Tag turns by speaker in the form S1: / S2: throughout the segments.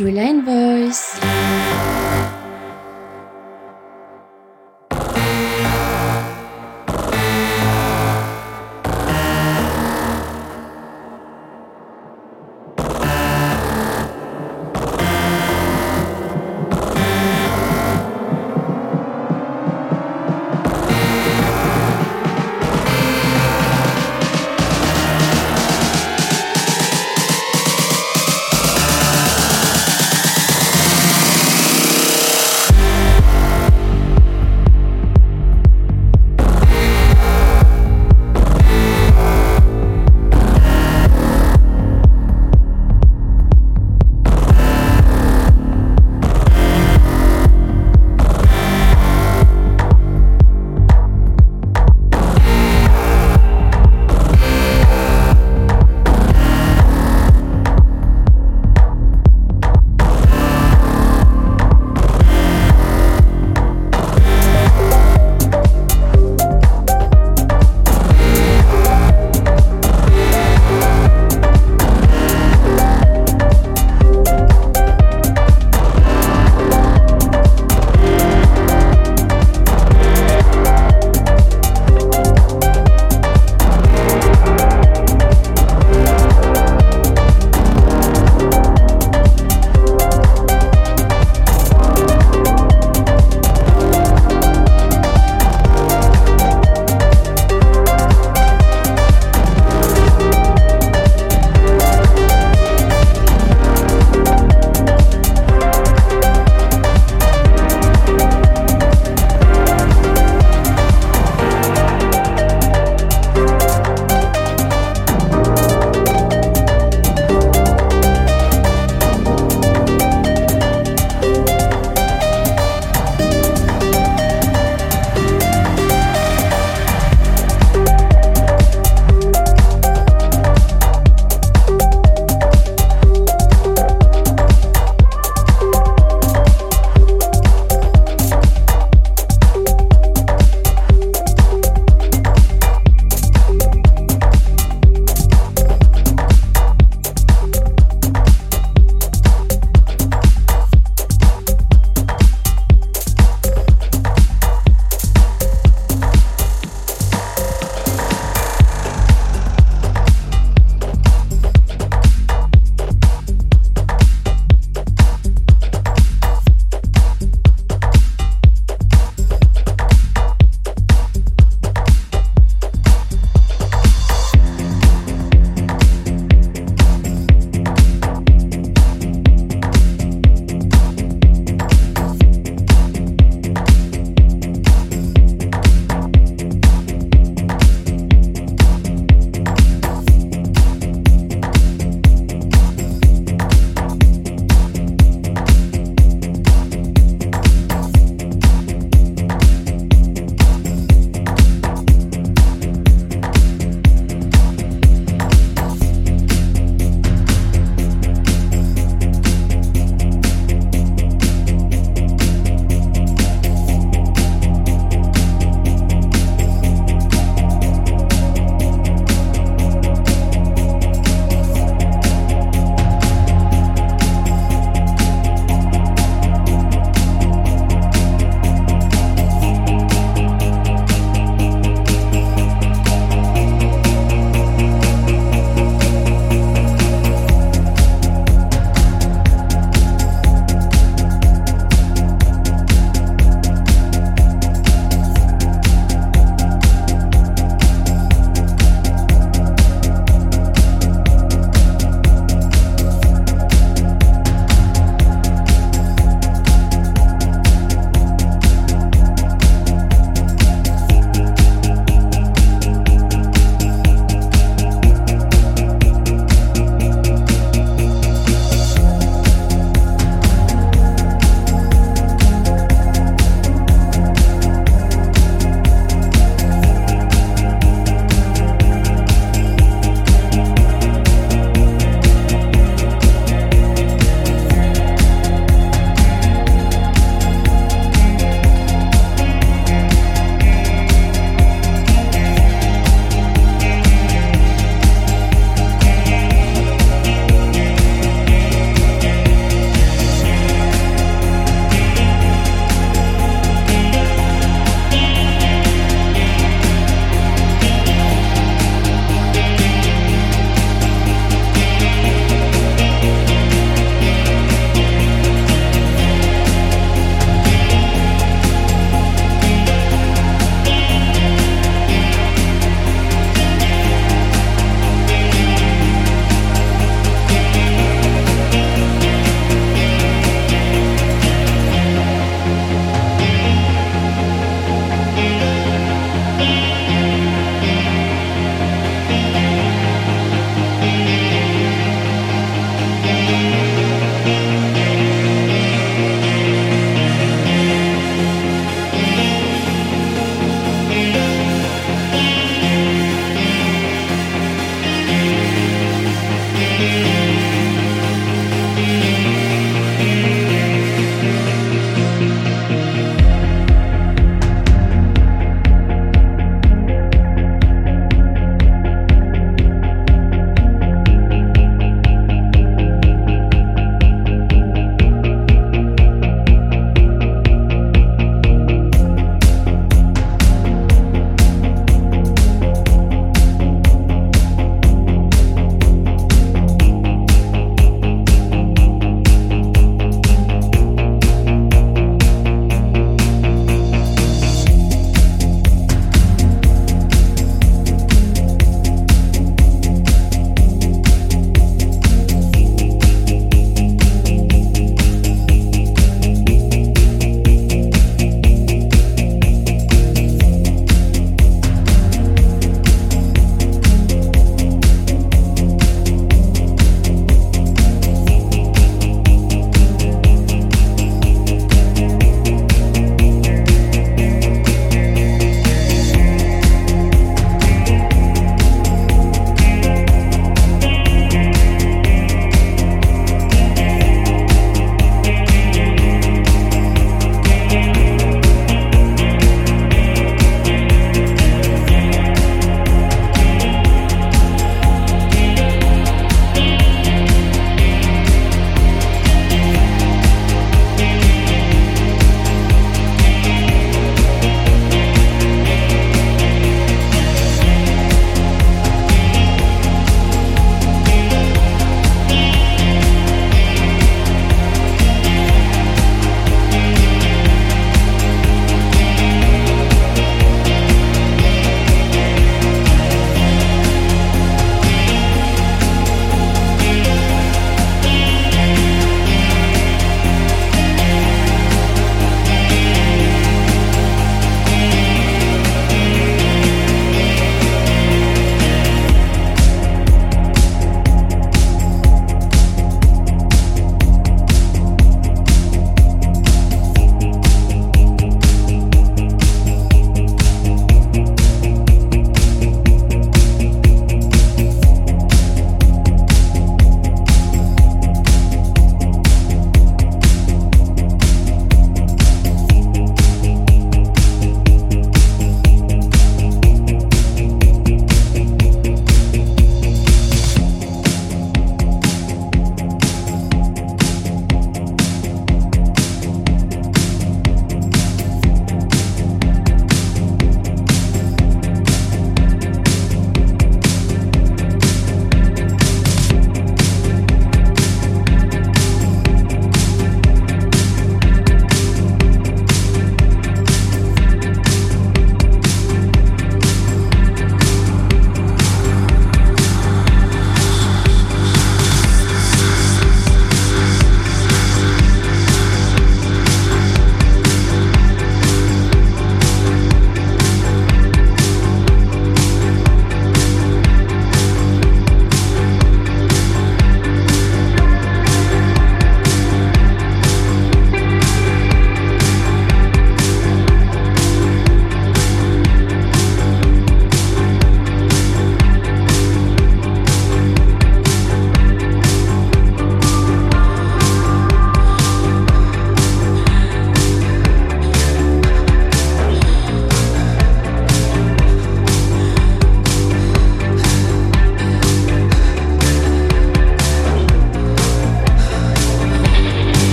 S1: Джулиан va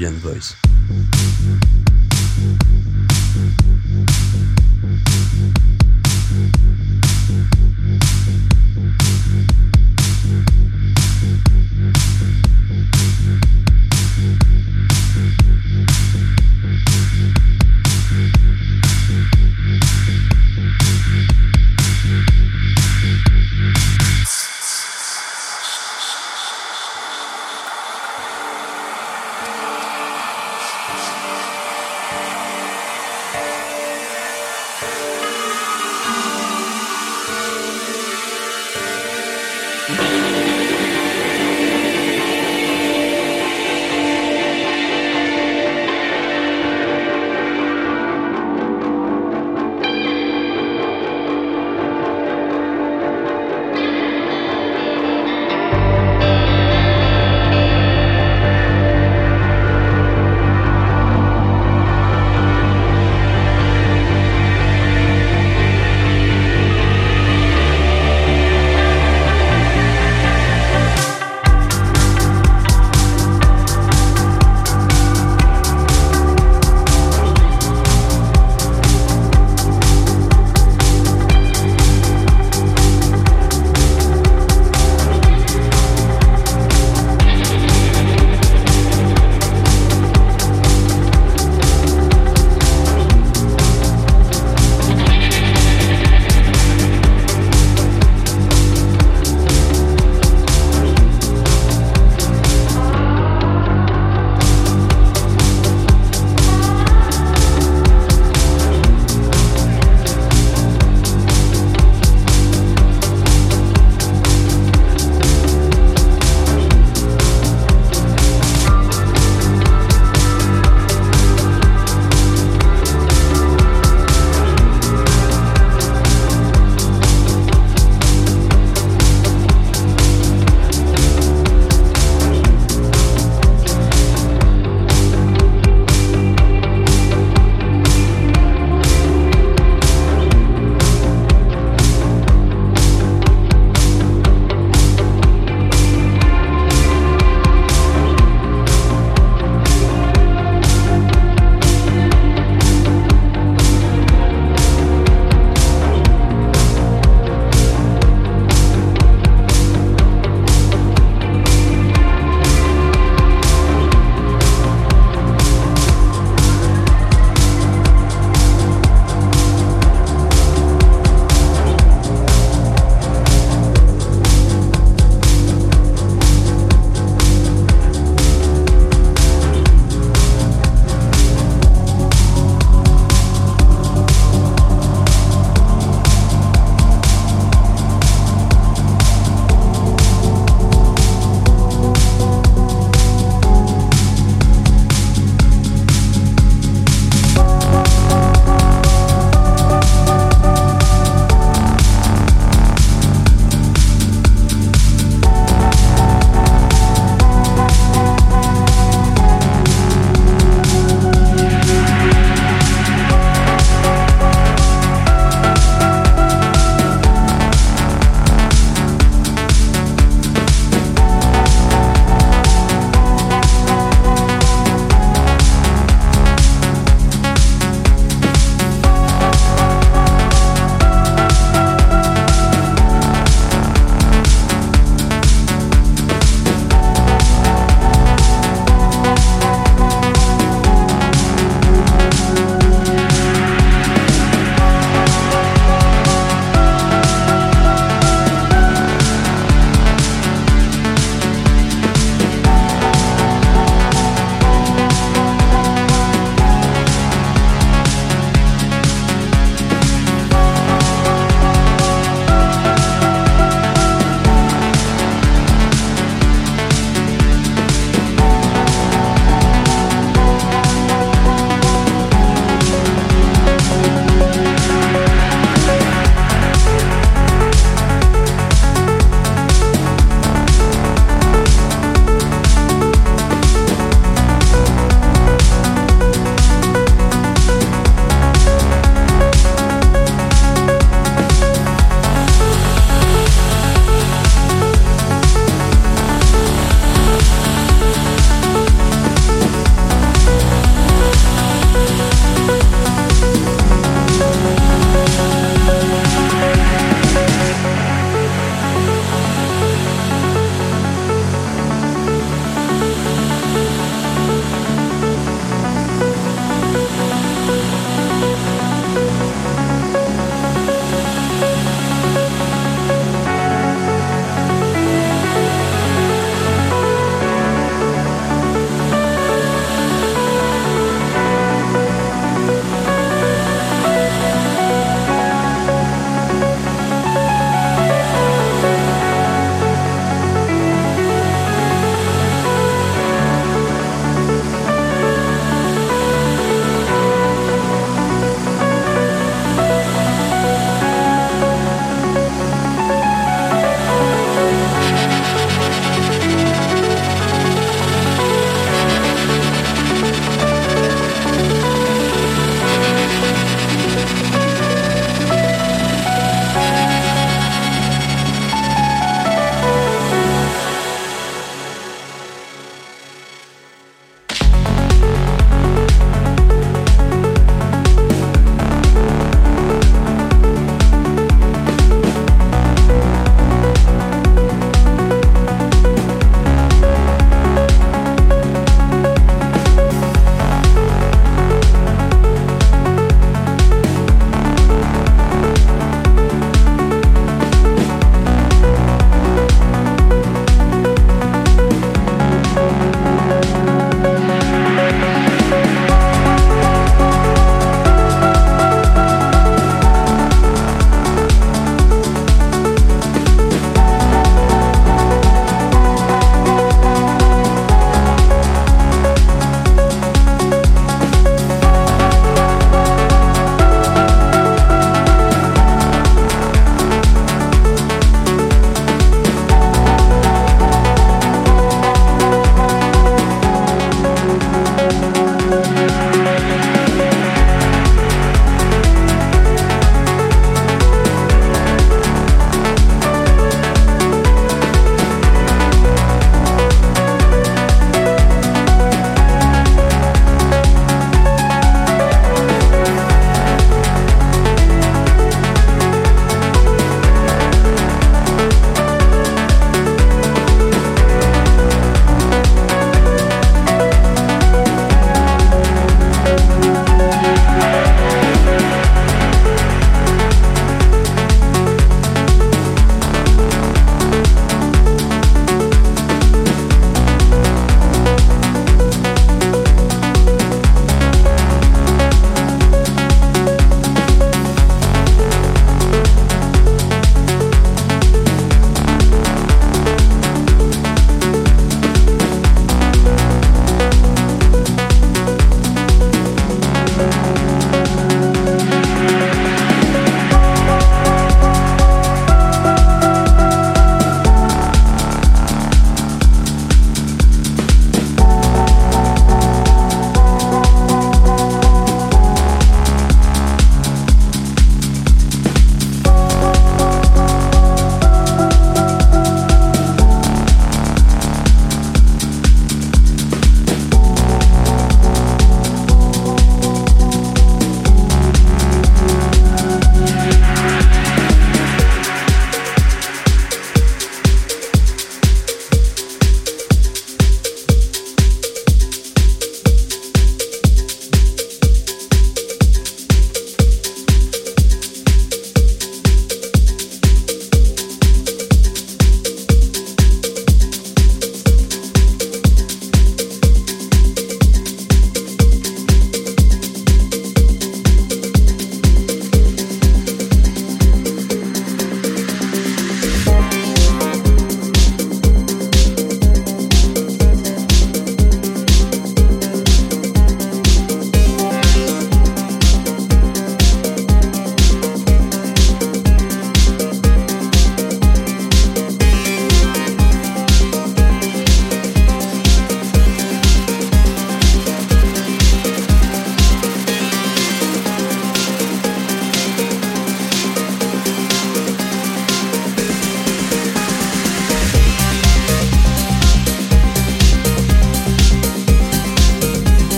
S1: Julian Voice.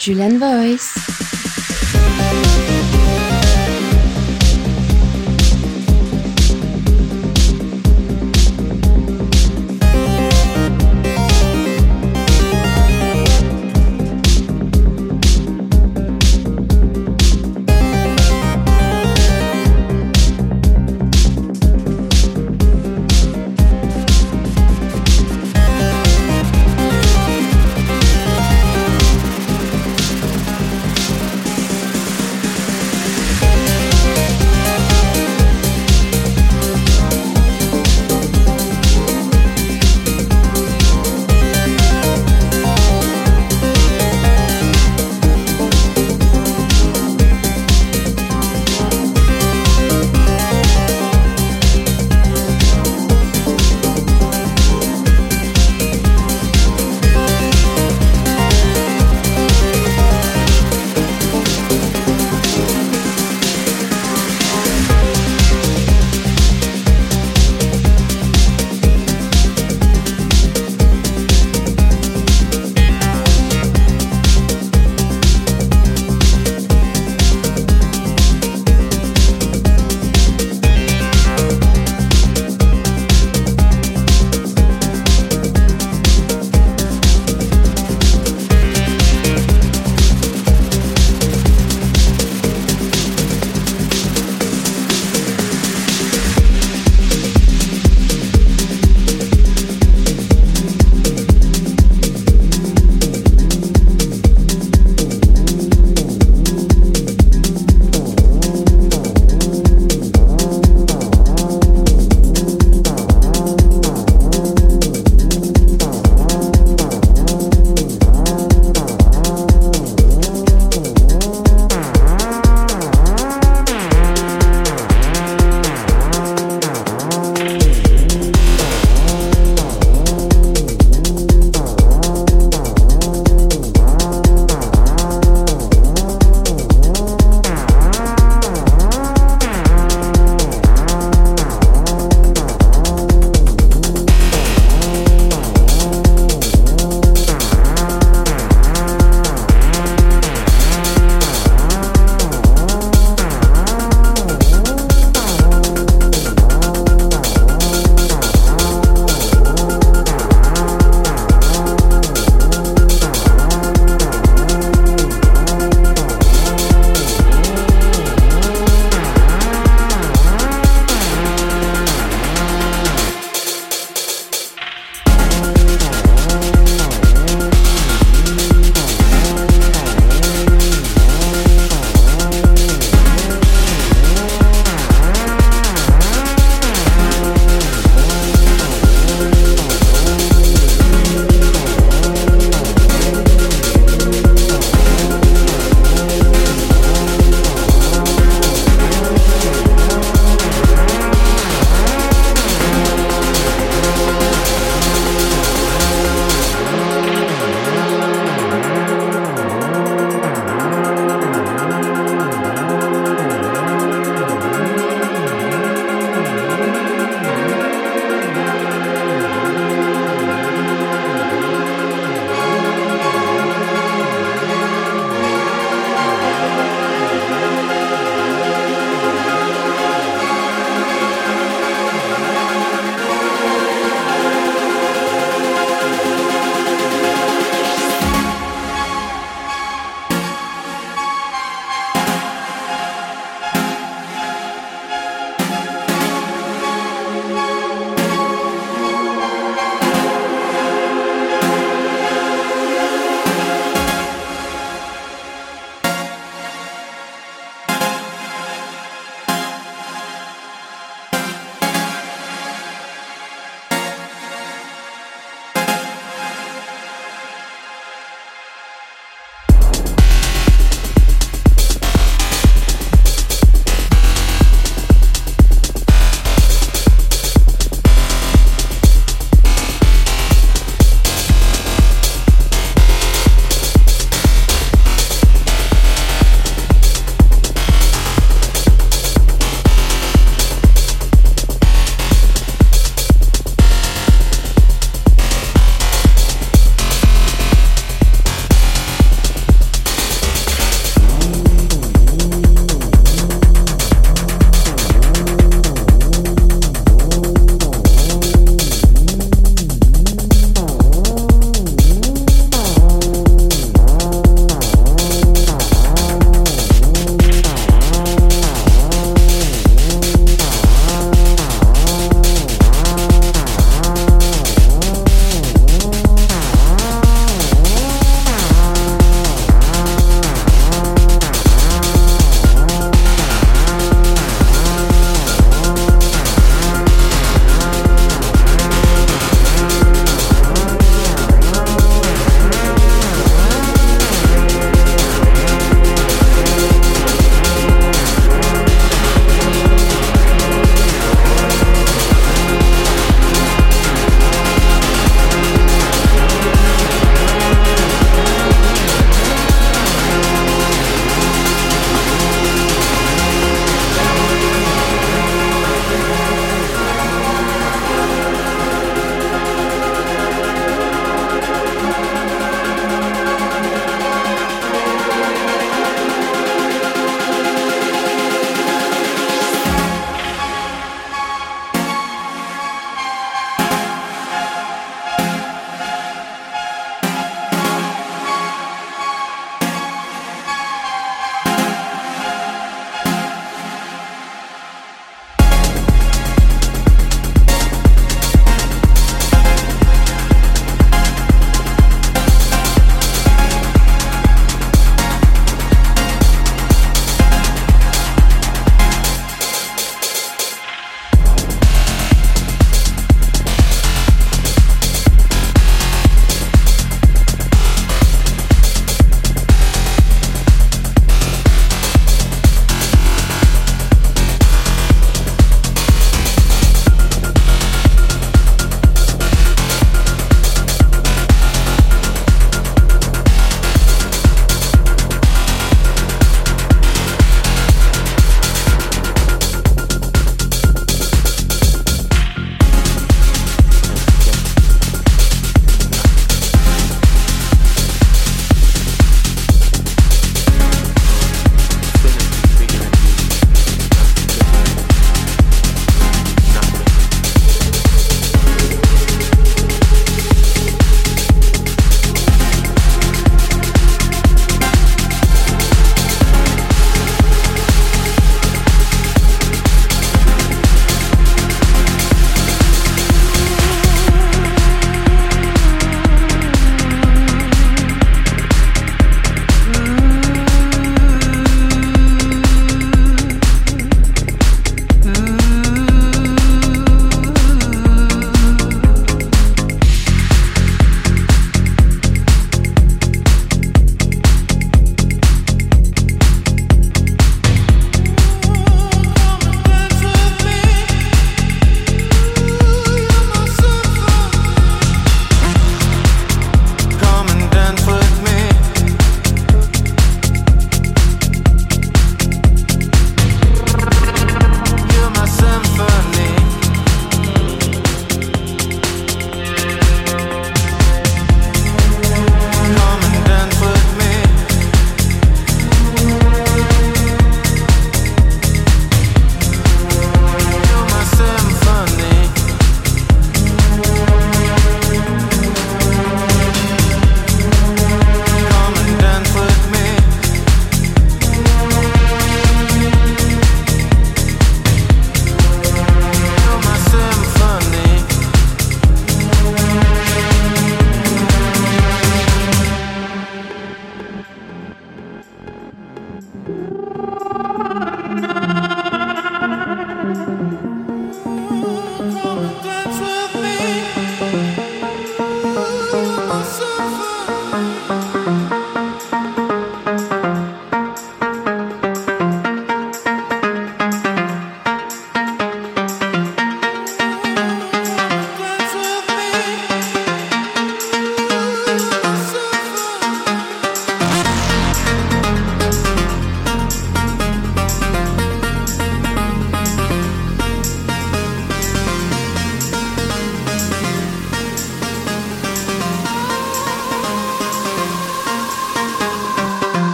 S2: Julian Voice.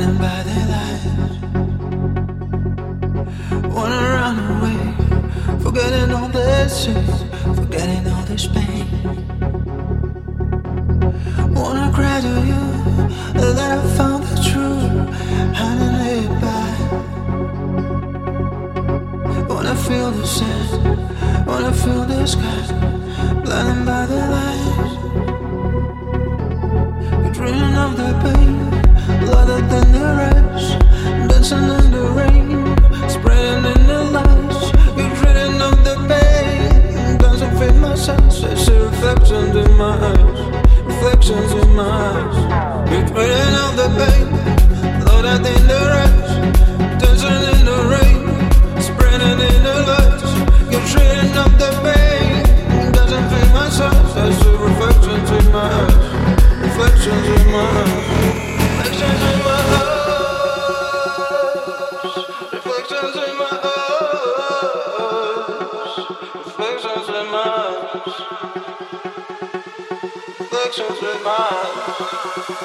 S3: blinded by their lies. Wanna run away, forgetting all their sins, forgetting all this pain. Wanna cry to you that I found the truth, hiding it. Wanna feel the sand, wanna feel the sky, blinded by the reflections in my heart, reflections in my actions in my heart, reflections in my ears, reflections in my children's in
S1: my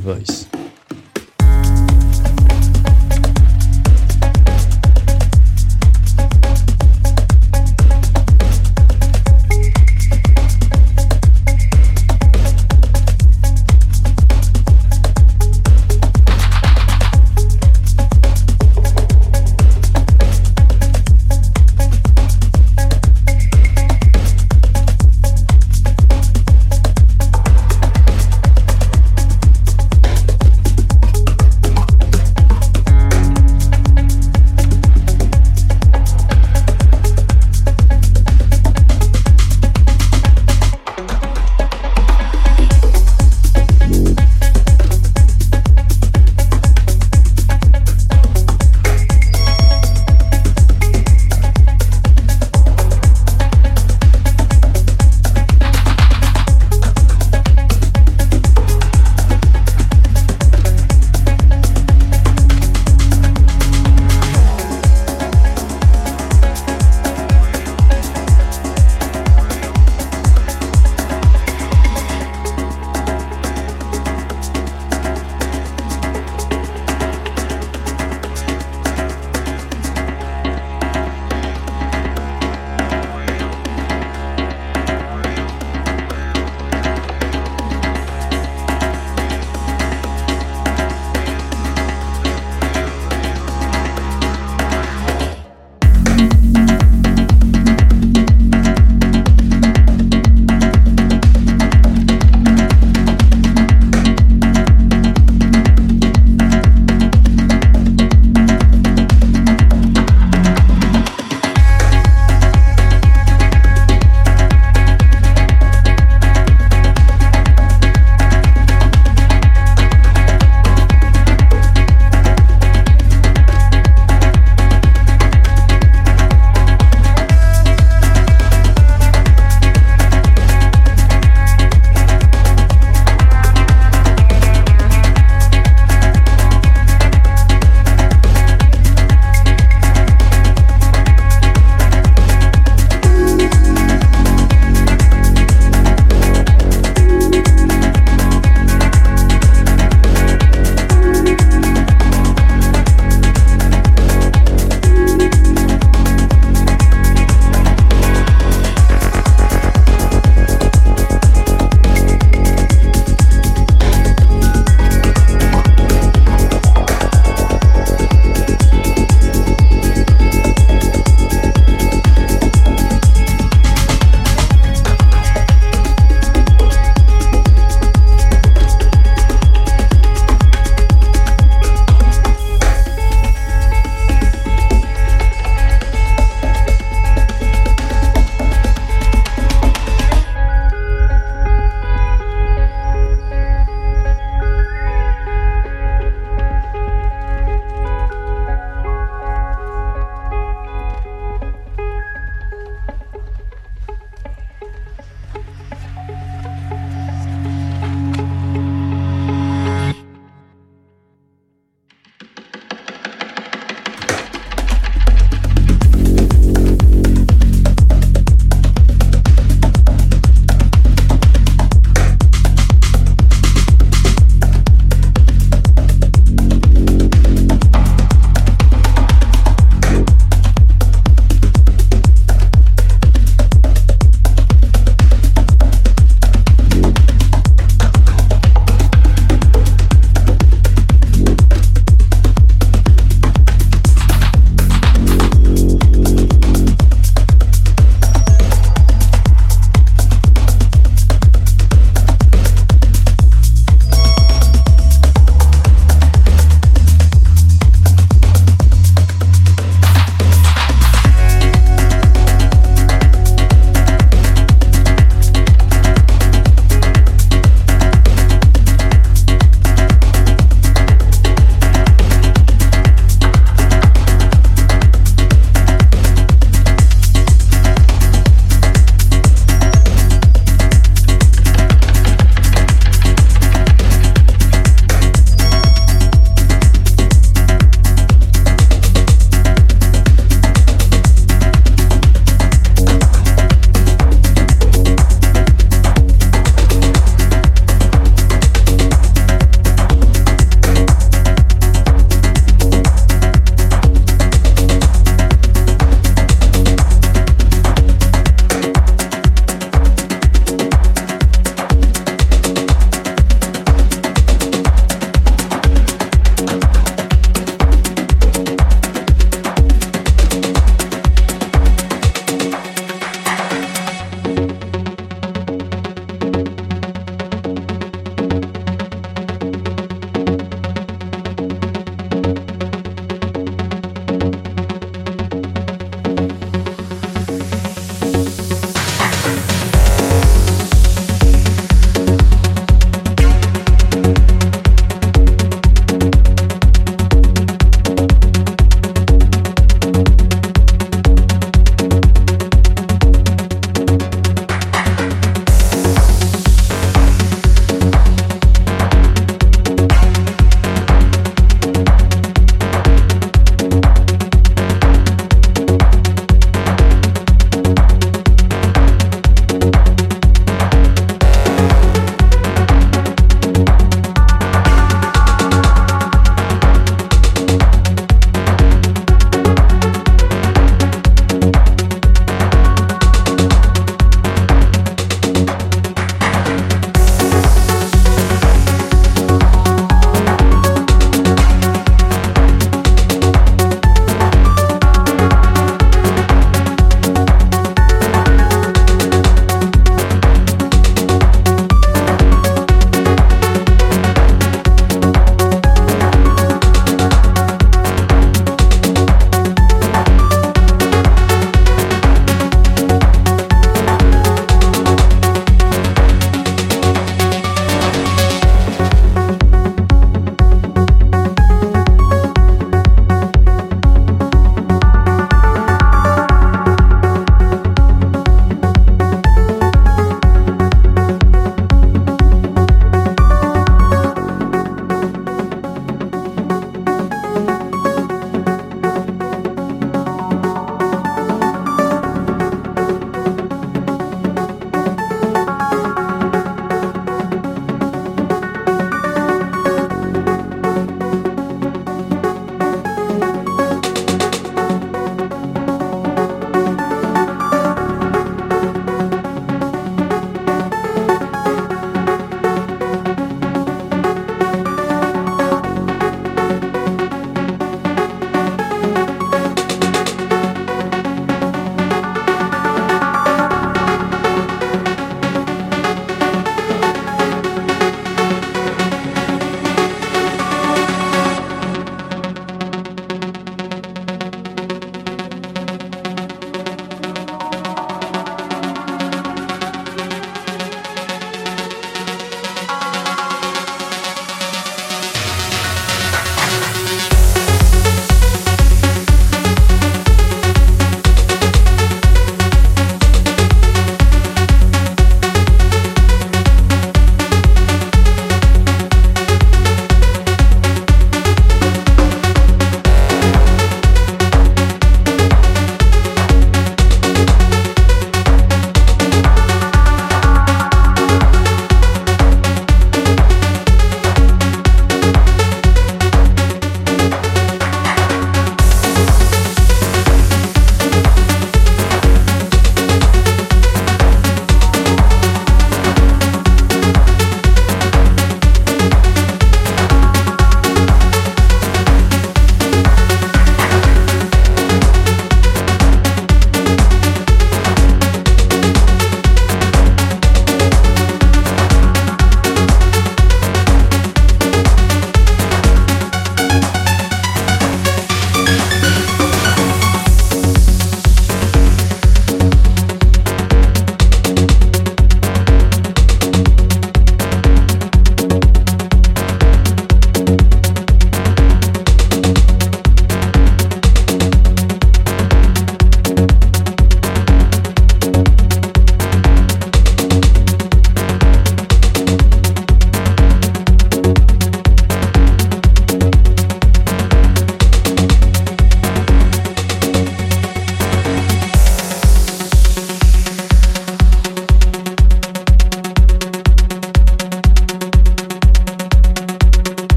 S1: Voice.